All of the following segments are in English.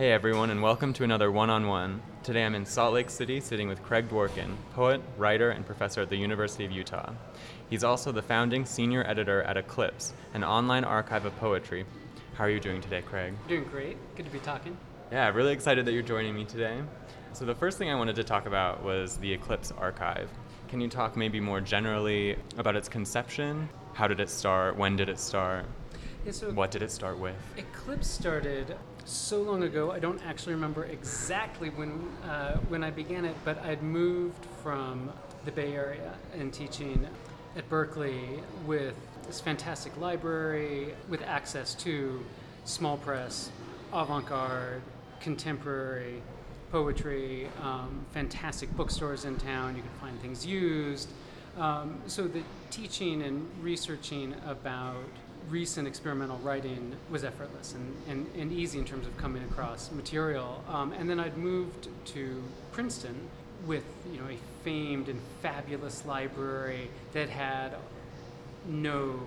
Hey everyone, and welcome to another one on one. Today I'm in Salt Lake City sitting with Craig Dworkin, poet, writer, and professor at the University of Utah. He's also the founding senior editor at Eclipse, an online archive of poetry. How are you doing today, Craig? Doing great. Good to be talking. Yeah, really excited that you're joining me today. So, the first thing I wanted to talk about was the Eclipse archive. Can you talk maybe more generally about its conception? How did it start? When did it start? Yeah, so What did it start with? Eclipse started so long ago. I don't actually remember exactly when uh, when I began it, but I'd moved from the Bay Area and teaching at Berkeley with this fantastic library with access to small press, avant-garde, contemporary poetry, um, fantastic bookstores in town. You could find things used. Um, so the teaching and researching about recent experimental writing was effortless and, and, and easy in terms of coming across material. Um, and then I'd moved to Princeton with you know a famed and fabulous library that had no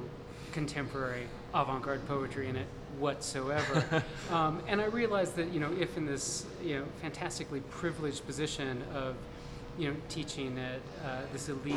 contemporary avant-garde poetry in it whatsoever. um, and I realized that you know if in this you know fantastically privileged position of you know teaching at uh, this elite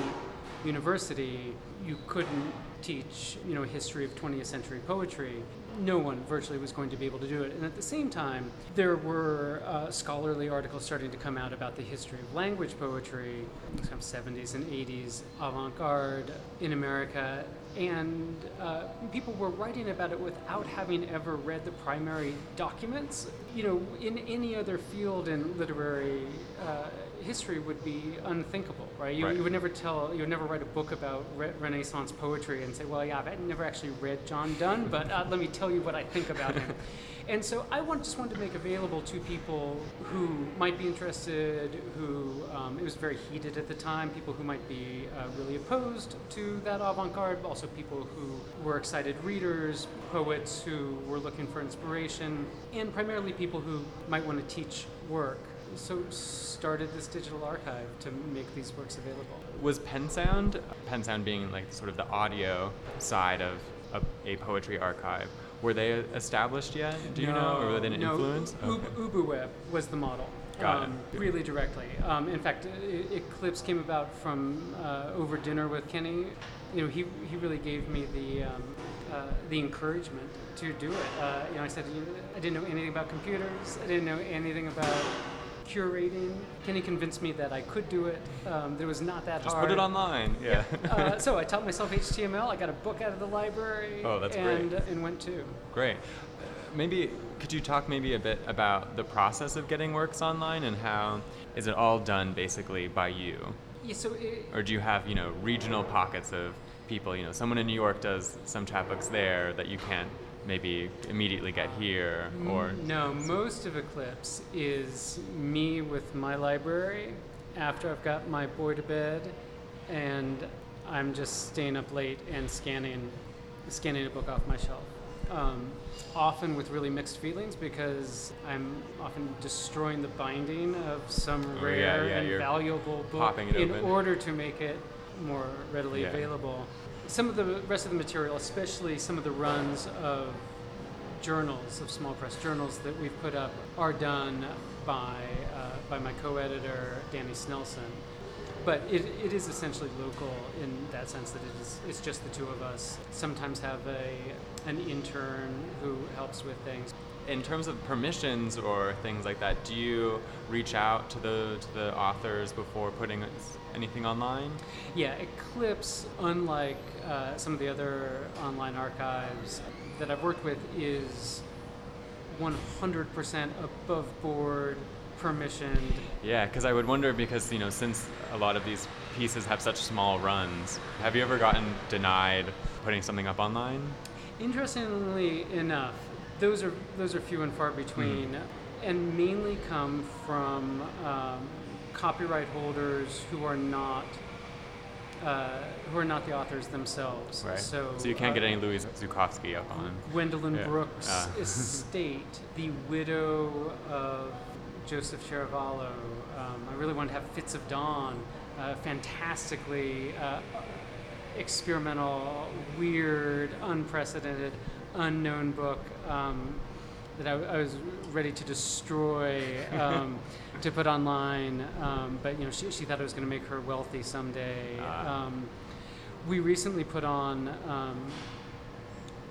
university, you couldn't teach you know history of 20th century poetry. No one virtually was going to be able to do it. And at the same time, there were uh, scholarly articles starting to come out about the history of language poetry, of 70s and 80s avant-garde in America, and uh, people were writing about it without having ever read the primary documents. You know, in any other field in literary uh, history would be unthinkable, right? You, Right. you would never tell, you would never write a book about re- Renaissance poetry and say, well, yeah, I've never actually read John Donne, but uh, let me tell you what I think about him. And so I want, just wanted to make available to people who might be interested, who um, it was very heated at the time, people who might be uh, really opposed to that avant-garde, but also people who were excited readers, poets who were looking for inspiration, and primarily people who might want to teach work. So started this digital archive to make these works available. Was PennSound, Pen Sound being like sort of the audio side of a, a poetry archive, were they established yet? Do you know, or were they an no, influence? Ub- UbuWeb was the model. Got it. um, Really directly. Um, in fact, Eclipse came about from uh, over dinner with Kenny. You know, he, he really gave me the um, uh, the encouragement to do it. Uh, you know, I said you know, I didn't know anything about computers. I didn't know anything about curating. Kenny convinced me that I could do it. Um, it was not that Just hard. put it online. Yeah. uh, so I taught myself HTML. I got a book out of the library. Oh, that's great. and, and went to. Great. Uh, Maybe could you talk maybe a bit about the process of getting works online and how is it all done basically by you, Yeah, so it, or do you have you know regional pockets of people? You know, someone in New York does some chapbooks there that you can't maybe immediately get here, or No, most of Eclipse is me with my library after I've got my boy to bed, and I'm just staying up late and scanning, scanning a book off my shelf. Um, often with really mixed feelings because I'm often destroying the binding of some Oh, rare yeah, and valuable book in open. order to make it more readily Yeah. available. Some of the rest of the material, especially some of the runs of journals of small press journals that we've put up are done by uh, by my co-editor Danny Snelson. But it, it is essentially local in that sense that it is it's just the two of us. Sometimes have a an intern who helps with things. In terms of permissions or things like that, do you reach out to the to the authors before putting anything online? Yeah, Eclipse, unlike uh, some of the other online archives that I've worked with, is 100% above board, permissioned. Yeah, because I would wonder because you know since a lot of these pieces have such small runs, have you ever gotten denied putting something up online? Interestingly enough, those are those are few and far between, and mainly come from um, copyright holders who are not uh, who are not the authors themselves. Right. So, you can't uh, get any Louis Zukofsky up on. Gwendolyn Yeah. Brooks' Ah. estate, the widow of Joseph Ceravolo. Um, I really want to have Fits of Dawn, uh, fantastically uh, experimental, weird, unprecedented, unknown book. Um, that I, I was ready to destroy um, to put online. Um, but you know, she, she thought it was going to make her wealthy someday. Um, we recently put on um,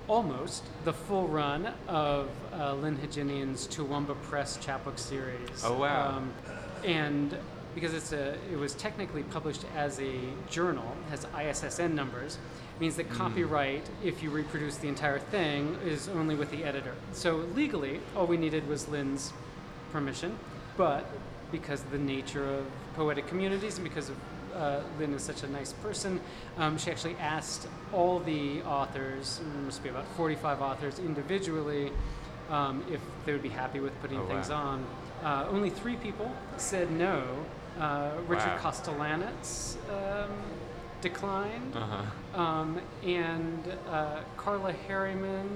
almost the full run of uh, Lyn Hejinian's Tuumba Press chapbook series. Oh, wow. Um, and because it's a, it was technically published as a journal, has ISSN numbers, means that copyright, if you reproduce the entire thing, is only with the editor. So legally, all we needed was Lyn's permission, but because of the nature of poetic communities and because of uh, Lyn is such a nice person, um, she actually asked all the authors, there must be about 45 authors individually, um, if they would be happy with putting Oh, things wow. on. Uh, only three people said no. Uh, Richard Wow. Um, declined, Uh-huh. um, and uh, Carla Harryman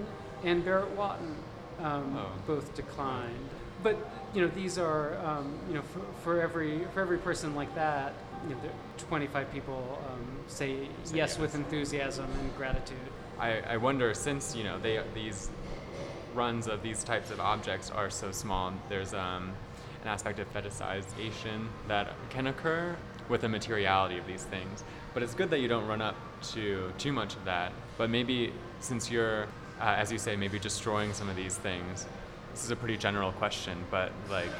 and Barrett Watten um, Oh. both declined. But you know, these are um, you know for, for every for every person like that, you know, 25 people um, say Say yes, yes. with enthusiasm and gratitude. I, I wonder since you know they these runs of these types of objects are so small, there's um, an aspect of fetishization that can occur with the materiality of these things. But it's good that you don't run up to too much of that. But maybe since you're, uh, as you say, maybe destroying some of these things, this is a pretty general question, but like.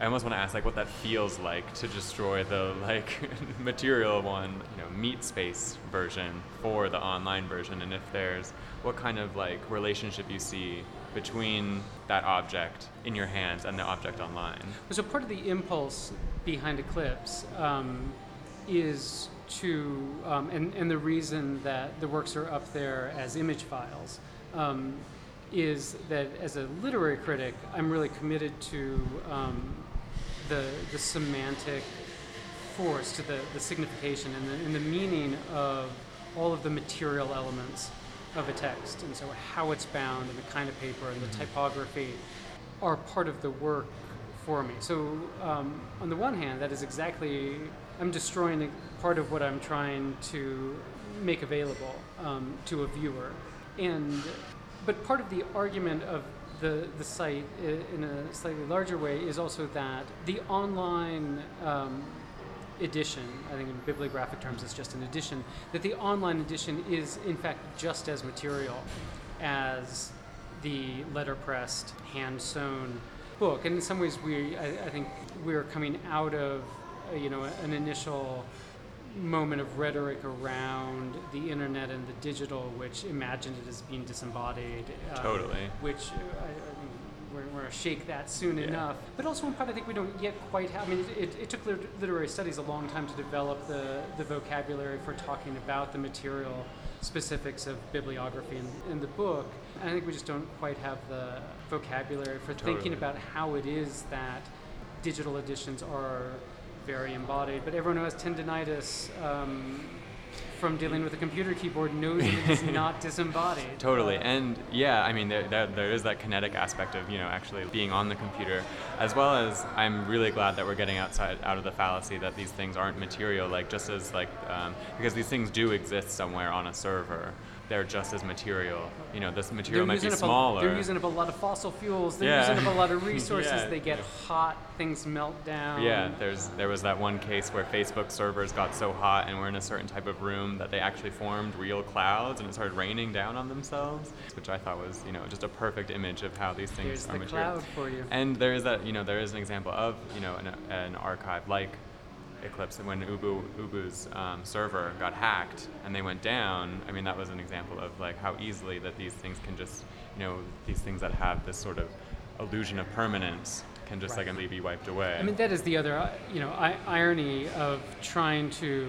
I almost want to ask like what that feels like to destroy the like material one, you know, meat space version for the online version and if there's what kind of like relationship you see between that object in your hands and the object online. So part of the impulse behind Eclipse um, is to, um, and, and the reason that the works are up there as image files, um, is that as a literary critic, I'm really committed to um, the, the semantic force, to the, the signification and the, and the meaning of all of the material elements of a text. And so how it's bound and the kind of paper and the typography are part of the work for me. So um, on the one hand, that is exactly, I'm destroying part of what I'm trying to make available um, to a viewer. And, but part of the argument of the, the site in a slightly larger way is also that the online um, edition, I think in bibliographic terms it's just an edition, that the online edition is in fact just as material as the letterpressed, hand sewn book. And in some ways, we, I, I think we're coming out of, you know, an initial moment of rhetoric around the internet and the digital, which imagined it as being disembodied. uh, Totally. Which uh, I, I think we're, we're gonna shake that soon Yeah. enough. But also, in part, I think we don't yet quite have. I mean, it, it, it took lit- literary studies a long time to develop the, the vocabulary for talking about the material specifics of bibliography in, in the book. And I think we just don't quite have the vocabulary for thinking about how it is that digital editions are very embodied. But everyone who has tendinitis um, from dealing with a computer keyboard knows that it's not disembodied. Totally, Uh, and yeah, I mean, there, there, there is that kinetic aspect of you know actually being on the computer, as well as I'm really glad that we're getting outside out of the fallacy that these things aren't material. Like just as like um, because these things do exist somewhere on a server, they're just as material. You know, this material might be up a- smaller. they're using up a lot of fossil fuels. They're Yeah. using up a lot of resources. Yeah. They get hot. Things melt down. Yeah, there's there was that one case where Facebook servers got so hot and were in a certain type of room that they actually formed real clouds and it started raining down on themselves, which I thought was you know just a perfect image of how these things Here's are the material. cloud for you. And there is that you know there is an example of you know an, an archive like Eclipse and when Ubu Ubu's um, server got hacked and they went down. I mean that was an example of like how easily that these things can just you know these things that have this sort of illusion of permanence can just Right. like be wiped away. I mean, that is the other, uh, you know, I- irony of trying to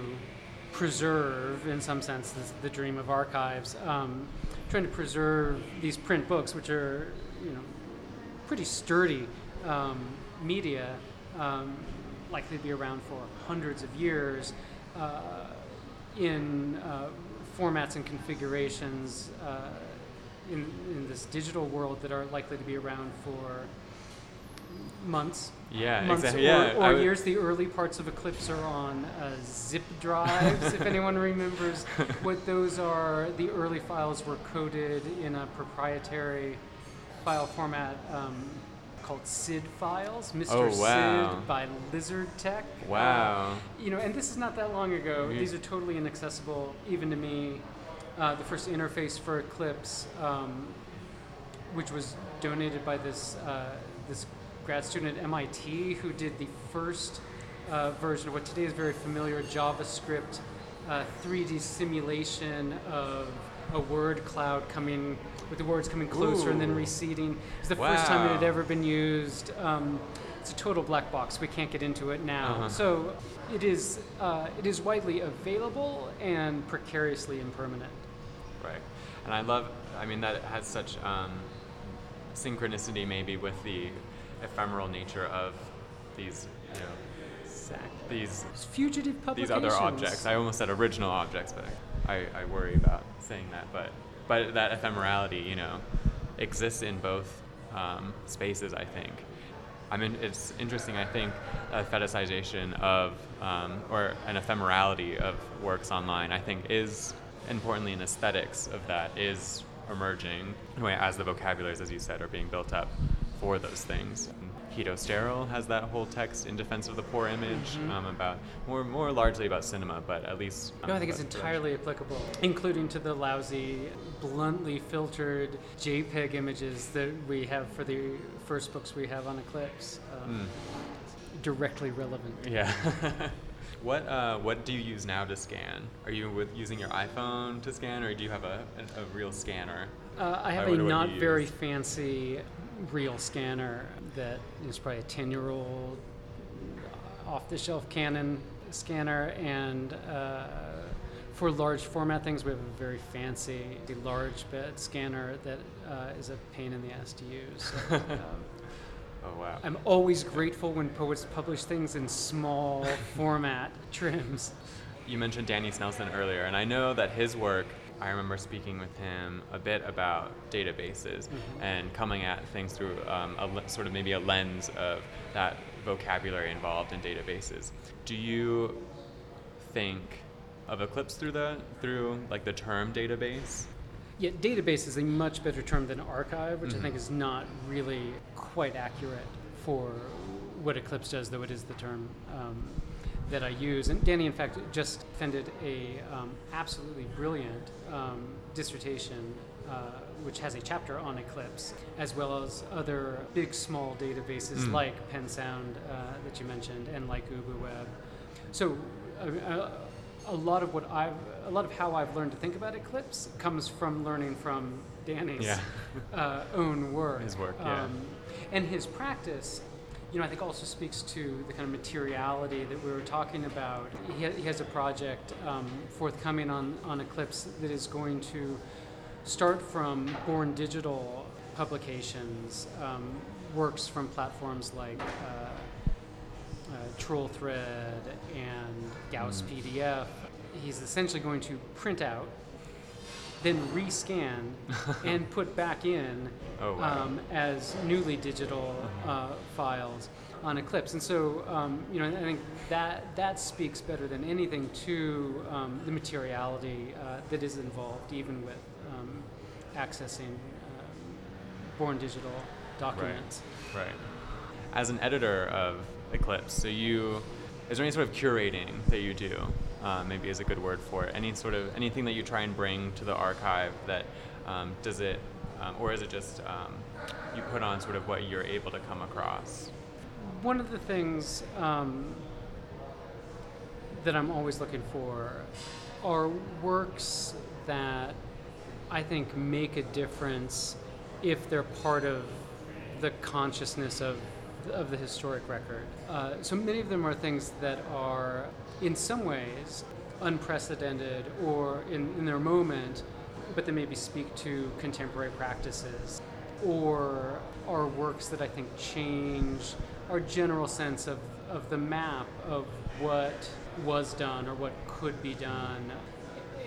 preserve, in some sense, this, the dream of archives. Um, trying to preserve these print books, which are, you know, pretty sturdy um, media, um, likely to be around for hundreds of years, uh, in uh, formats and configurations uh, in, in this digital world that are likely to be around for months, yeah, months exactly. or, Yeah, or years. The early parts of Eclipse are on uh, zip drives. if anyone remembers what those are, the early files were coded in a proprietary file format um, called SID files, Mr. Oh, wow. SID by Lizard Tech. Uh, Wow. you know, and this is not that long ago. Mhm. These are totally inaccessible, even to me. Uh, the first interface for Eclipse, um, which was donated by this uh, this grad student at MIT who did the first uh, version of what today is very familiar JavaScript uh, 3D simulation of a word cloud coming with the words coming closer and then receding. It's the first time it had ever been used. Um, it's a total black box. We can't get into it now. Uh-huh. So it is uh, it is widely available and precariously impermanent. Right. And I love, I mean, that has such um, synchronicity maybe with the ephemeral nature of these, you know, Exactly. these fugitive these other objects. I almost said original objects, but I, I worry about saying that. But but that ephemerality, you know, exists in both um, spaces. I think. I mean, it's interesting. I think a fetishization of um, or an ephemerality of works online. I think is importantly an aesthetics of that is emerging as the vocabularies, as you said, are being built up for those things. Hito Steyerl has that whole text in defense of the poor image Mhm. um, about more more largely about cinema, but at least No, I um, think it's entirely applicable, including to the lousy, bluntly filtered JPEG images that we have for the first books we have on Eclipse. Um, Directly relevant. Yeah. what uh, what do you use now to scan? Are you with, using your iPhone to scan, or do you have a, a, a real scanner? Uh, I have a not very fancy real scanner that is probably a 10 year old off the shelf Canon scanner. And uh, for large format things, we have a very fancy large bed scanner that uh, is a pain in the ass to use. So, um, Oh wow. I'm always grateful when poets publish things in small format trims. You mentioned Danny Snelson earlier, and I know that his work, I remember speaking with him a bit about databases and coming at things through um, a le- sort of maybe a lens of that vocabulary involved in databases. Do you think of Eclipse through the through like the term database? Yeah, database is a much better term than archive, which Mhm. I think is not really quite accurate for what Eclipse does, though it is the term um, that I use. And Danny, in fact, just defended a um, absolutely brilliant um, dissertation, uh, which has a chapter on Eclipse, as well as other big, small databases Mm. like PennSound uh, that you mentioned, and like UbuWeb. So. Uh, a lot of what I've, a lot of how I've learned to think about Eclipse comes from learning from Danny's Yeah. uh, own work. His work, yeah. Um, and his practice, you know, I think also speaks to the kind of materiality that we were talking about. He, ha- he has a project um, forthcoming on, on Eclipse that is going to start from Born Digital publications, um, works from platforms like uh, uh, Troll Thread and Gauss Mm. PDF. He's essentially going to print out, then rescan, and put back in Oh, wow. um, as newly digital uh, files on Eclipse. And so, um, you know, I think that that speaks better than anything to um, the materiality uh, that is involved, even with um, accessing um, born digital documents. Right. As an editor of Eclipse, so you, is there any sort of curating that you do? Uh, maybe is a good word for it. Any sort of anything that you try and bring to the archive that um, does it, um, or is it just um, you put on sort of what you're able to come across? One of the things um, that I'm always looking for are works that I think make a difference if they're part of the consciousness of, of the historic record. Uh, so many of them are things that are, in some ways, unprecedented or in, in their moment, but they maybe speak to contemporary practices or are works that I think change our general sense of, of the map of what was done or what could be done.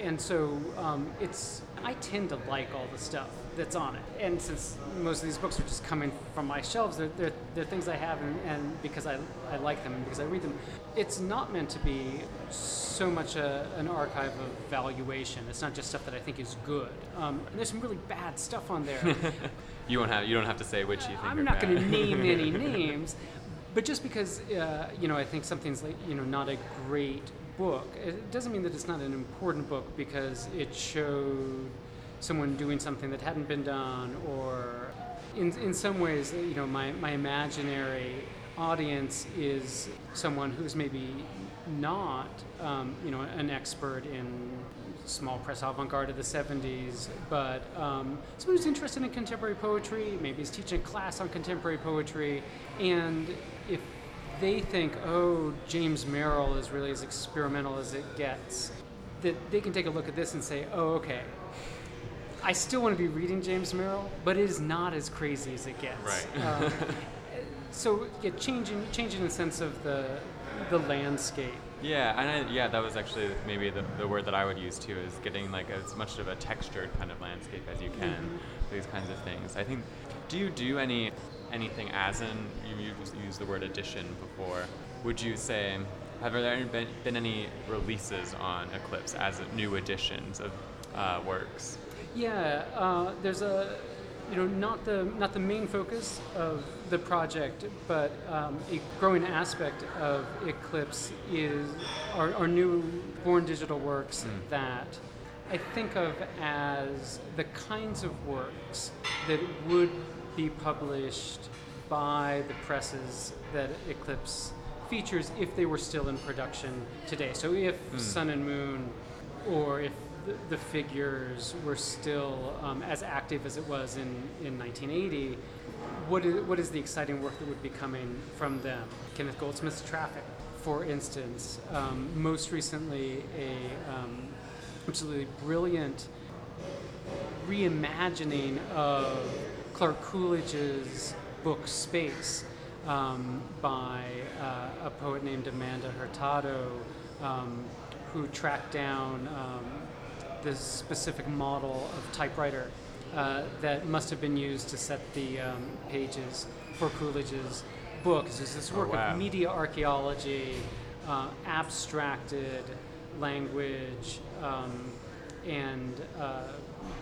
And so um, it's I tend to like all the stuff that's on it. And since most of these books are just coming from my shelves, they're, they're, they're things I have, and, and because I, I like them and because I read them. It's not meant to be so much a, an archive of valuation. It's not just stuff that I think is good. Um, and there's some really bad stuff on there. you won't have you don't have to say which you think. I'm not going to name any names, but just because uh, you know I think something's like you know not a great book, it doesn't mean that it's not an important book because it showed someone doing something that hadn't been done, or in in some ways, you know, my my imaginary audience is someone who's maybe not um, you know an expert in small press avant-garde of the 70s, but um, someone who's interested in contemporary poetry, maybe is teaching a class on contemporary poetry, and they think, oh, James Merrill is really as experimental as it gets, that they can take a look at this and say, oh, okay, I still want to be reading James Merrill, but it is not as crazy as it gets. Right. Um, so yeah, changing changing the sense of the the landscape. Yeah, and I, yeah, that was actually maybe the, the word that I would use too is getting like as much of a textured kind of landscape as you can Mhm. these kinds of things. I think. Do you do any anything as in you used used the word edition before? Would you say have there been, been any releases on Eclipse as new editions of uh, works? Yeah, uh, there's a, you know, not the not the main focus of the project, but um, a growing aspect of Eclipse is our, our new born digital works Mm. that I think of as the kinds of works that would be published by the presses that Eclipse features if they were still in production today. So if Mm. Sun and Moon or if the, the figures were still um, as active as it was in, in 1980, what is, what is the exciting work that would be coming from them? Kenneth Goldsmith's Traffic, for instance. Um, most recently, a um, absolutely brilliant reimagining of Clark Coolidge's book Space um, by uh, a poet named Amanda Hurtado, um, who tracked down um, this specific model of typewriter uh, that must have been used to set the um, pages for Coolidge's book. This is this Oh, work wow. of media archaeology, uh, abstracted language, um, and uh,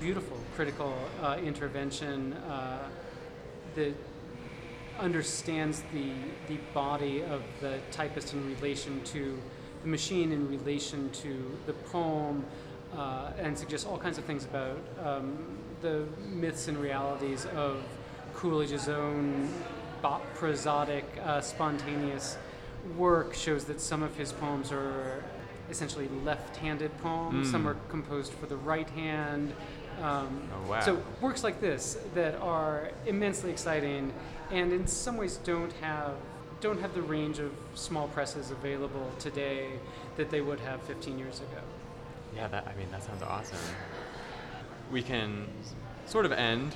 beautiful critical uh, intervention uh, that understands the, the body of the typist in relation to the machine, in relation to the poem, uh, and suggests all kinds of things about um, the myths and realities of Coolidge's own prosodic, uh, spontaneous work. Shows that some of his poems are essentially left-handed poems. Some Mm. are composed for the right hand. Um, Oh, wow. So works like this that are immensely exciting, and in some ways don't have don't have the range of small presses available today that they would have 15 years ago. Yeah, that I mean that sounds awesome. We can sort of end.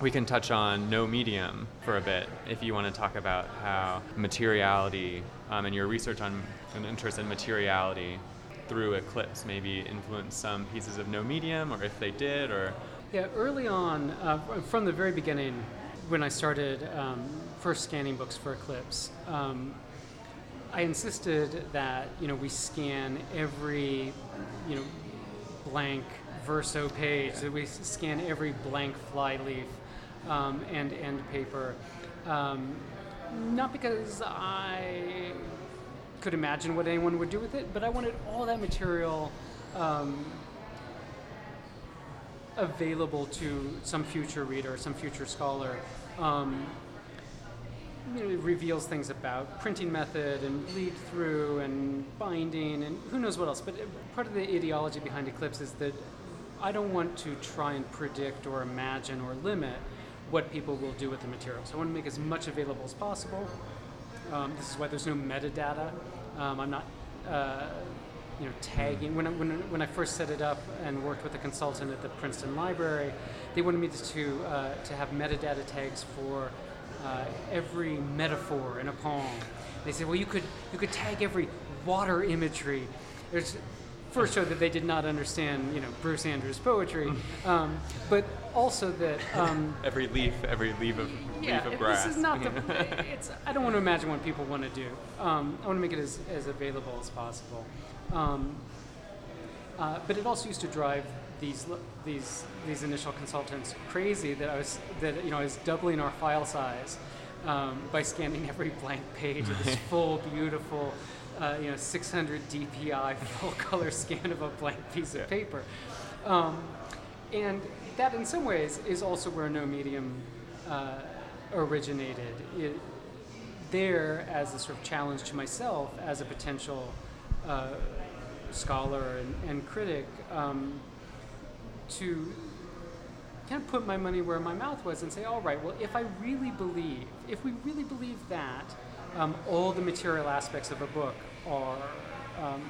We can touch on no medium for a bit if you want to talk about how materiality um, and your research on an interest in materiality through Eclipse maybe influenced some pieces of no medium, or if they did, or? Yeah, early on, uh, from the very beginning, when I started um, first scanning books for Eclipse, um, I insisted that you know we scan every you know blank verso page, that we scan every blank flyleaf um, and end paper. Um, not because I could imagine what anyone would do with it, but I wanted all that material um, available to some future reader, some future scholar. Um, you know, it reveals things about printing method and bleed through and binding and who knows what else. But uh, part of the ideology behind Eclipse is that I don't want to try and predict or imagine or limit what people will do with the materials. I want to make as much available as possible. Um, this is why there's no metadata. Um, I'm not, uh, you know, tagging. When I, when, when I first set it up and worked with a consultant at the Princeton Library, they wanted me to uh, to have metadata tags for uh, every metaphor in a poem. They said, well, you could you could tag every water imagery. There's first showed that they did not understand, you know, Bruce Andrews' poetry, um, but also that. Um, every leaf, every leaf of yeah, leaf of grass. this is not the. It's. I don't want to imagine what people want to do. Um, I want to make it as, as available as possible. Um, uh, but it also used to drive these these these initial consultants crazy that I was that you know I was doubling our file size um, by scanning every blank page of this full beautiful uh, you know 600 DPI full color scan of a blank piece of paper, um, and that in some ways is also where no medium uh, originated. It, there as a sort of challenge to myself as a potential uh, scholar and, and critic um, to kind of put my money where my mouth was and say, all right, well, if I really believe, if we really believe that um, all the material aspects of a book are um,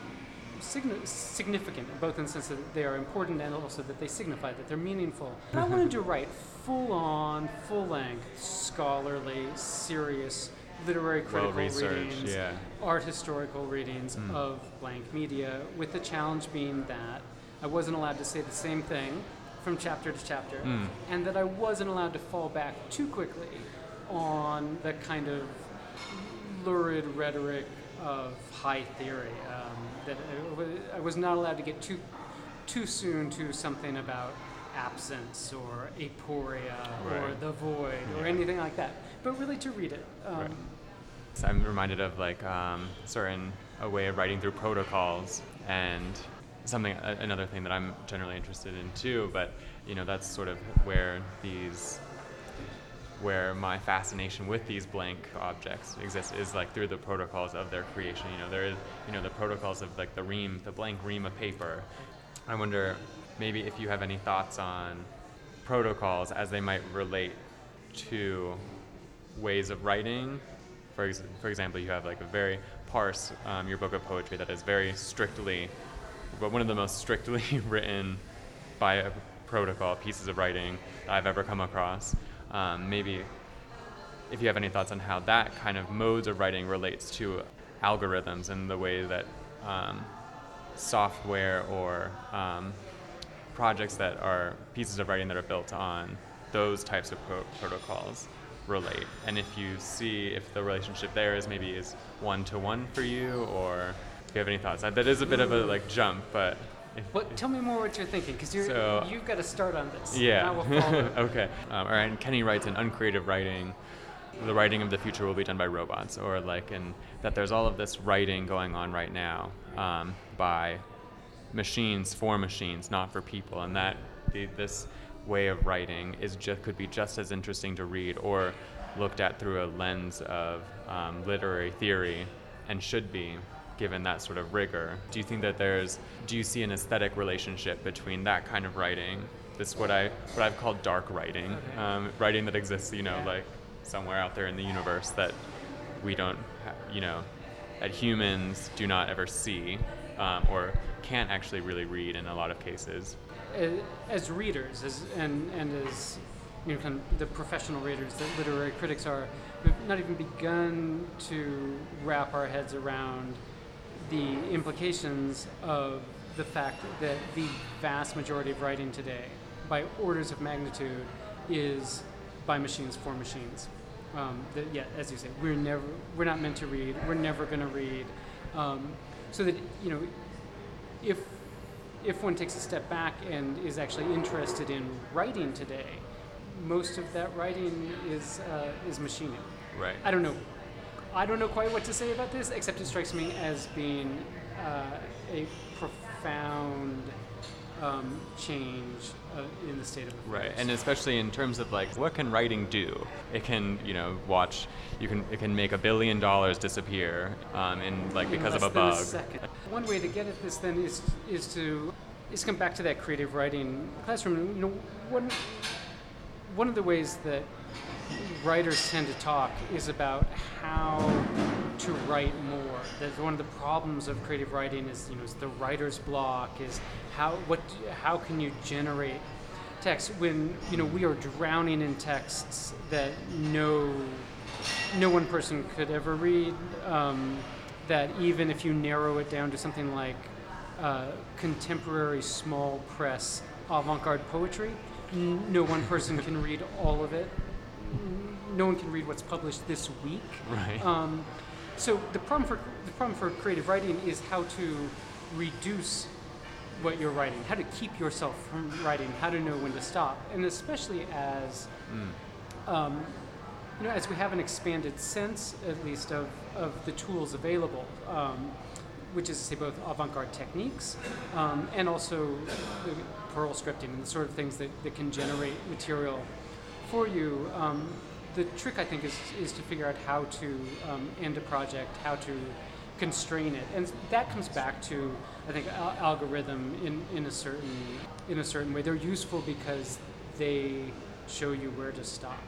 signi- significant, both in the sense that they are important and also that they signify that they're meaningful. And I wanted to write full on, full length, scholarly, serious, literary critical readings, yeah. art historical readings Mm. of blank media, with the challenge being that I wasn't allowed to say the same thing from chapter to chapter, Mm. and that I wasn't allowed to fall back too quickly on the kind of lurid rhetoric of high theory. Um, that I was not allowed to get too too soon to something about absence or aporia or the void or anything like that, but really to read it. Um, Right. So I'm reminded of like um, certain a way of writing through protocols and something another thing that I'm generally interested in too. But you know that's sort of where these where my fascination with these blank objects exists is like through the protocols of their creation. You know there is you know the protocols of like the ream the blank ream of paper. I wonder maybe if you have any thoughts on protocols as they might relate to ways of writing. For, ex- for example, you have like a very parse, um, your book of poetry that is very strictly, but one of the most strictly written by a protocol pieces of writing that I've ever come across. Um, maybe if you have any thoughts on how that kind of modes of writing relates to algorithms and the way that um, software or um, projects that are pieces of writing that are built on those types of pro- protocols relate. And if you see if the relationship there is maybe is one to one for you or if you have any thoughts. That is a bit of a like jump but What? Tell me more what you're thinking, because you're So- you've got to start on this. yeah. I will follow. okay. Um, all right. And Kenny writes in uncreative writing, the writing of the future will be done by robots, or like, and that there's all of this writing going on right now um, by machines for machines, not for people, and that the, this way of writing is just could be just as interesting to read or looked at through a lens of um, literary theory, and should be given that sort of rigor. Do you think that there's do you see an aesthetic relationship between that kind of writing, this what I what I've called dark writing, um, writing that exists, you know, like somewhere out there in the universe that we don't, you know, that humans do not ever see um, or can't actually really read in a lot of cases. As readers, as and and as you know, kind of the professional readers that literary critics are, we've not even begun to wrap our heads around the implications of the fact that the vast majority of writing today, by orders of magnitude, is by machines for machines. Um, that, yeah, as you say, we're never we're not meant to read. We're never going to read. Um, so that you know, if if one takes a step back and is actually interested in writing today, most of that writing is uh, is machining. Right. I don't know. I don't know quite what to say about this, except it strikes me as being uh, a profound um, change uh, in the state of affairs. Right, and especially in terms of like what can writing do? It can, you know, watch. You can it can make a billion dollars disappear, um, in like in because of a bug. second. One way to get at this then is is to is to come back to that creative writing classroom. You know, one one of the ways that writers tend to talk is about how to write more. That one of the problems of creative writing is you know is the writer's block. Is how what how can you generate text when you know we are drowning in texts that no no one person could ever read. Um, that even if you narrow it down to something like uh, contemporary small press avant-garde poetry. No one person can read all of it. No one can read what's published this week. Right. Um, so the problem for the problem for creative writing is how to reduce what you're writing, how to keep yourself from writing, how to know when to stop, and especially as um, you know, as we have an expanded sense, at least, of, of the tools available, um, which is to say both avant-garde techniques um, and also the Perl scripting and the sort of things that, that can generate material for you. Um, the trick, I think, is, is to figure out how to um, end a project, how to constrain it, and that comes back to, I think, al- algorithm in, in a certain in a certain way. They're useful because they show you where to stop.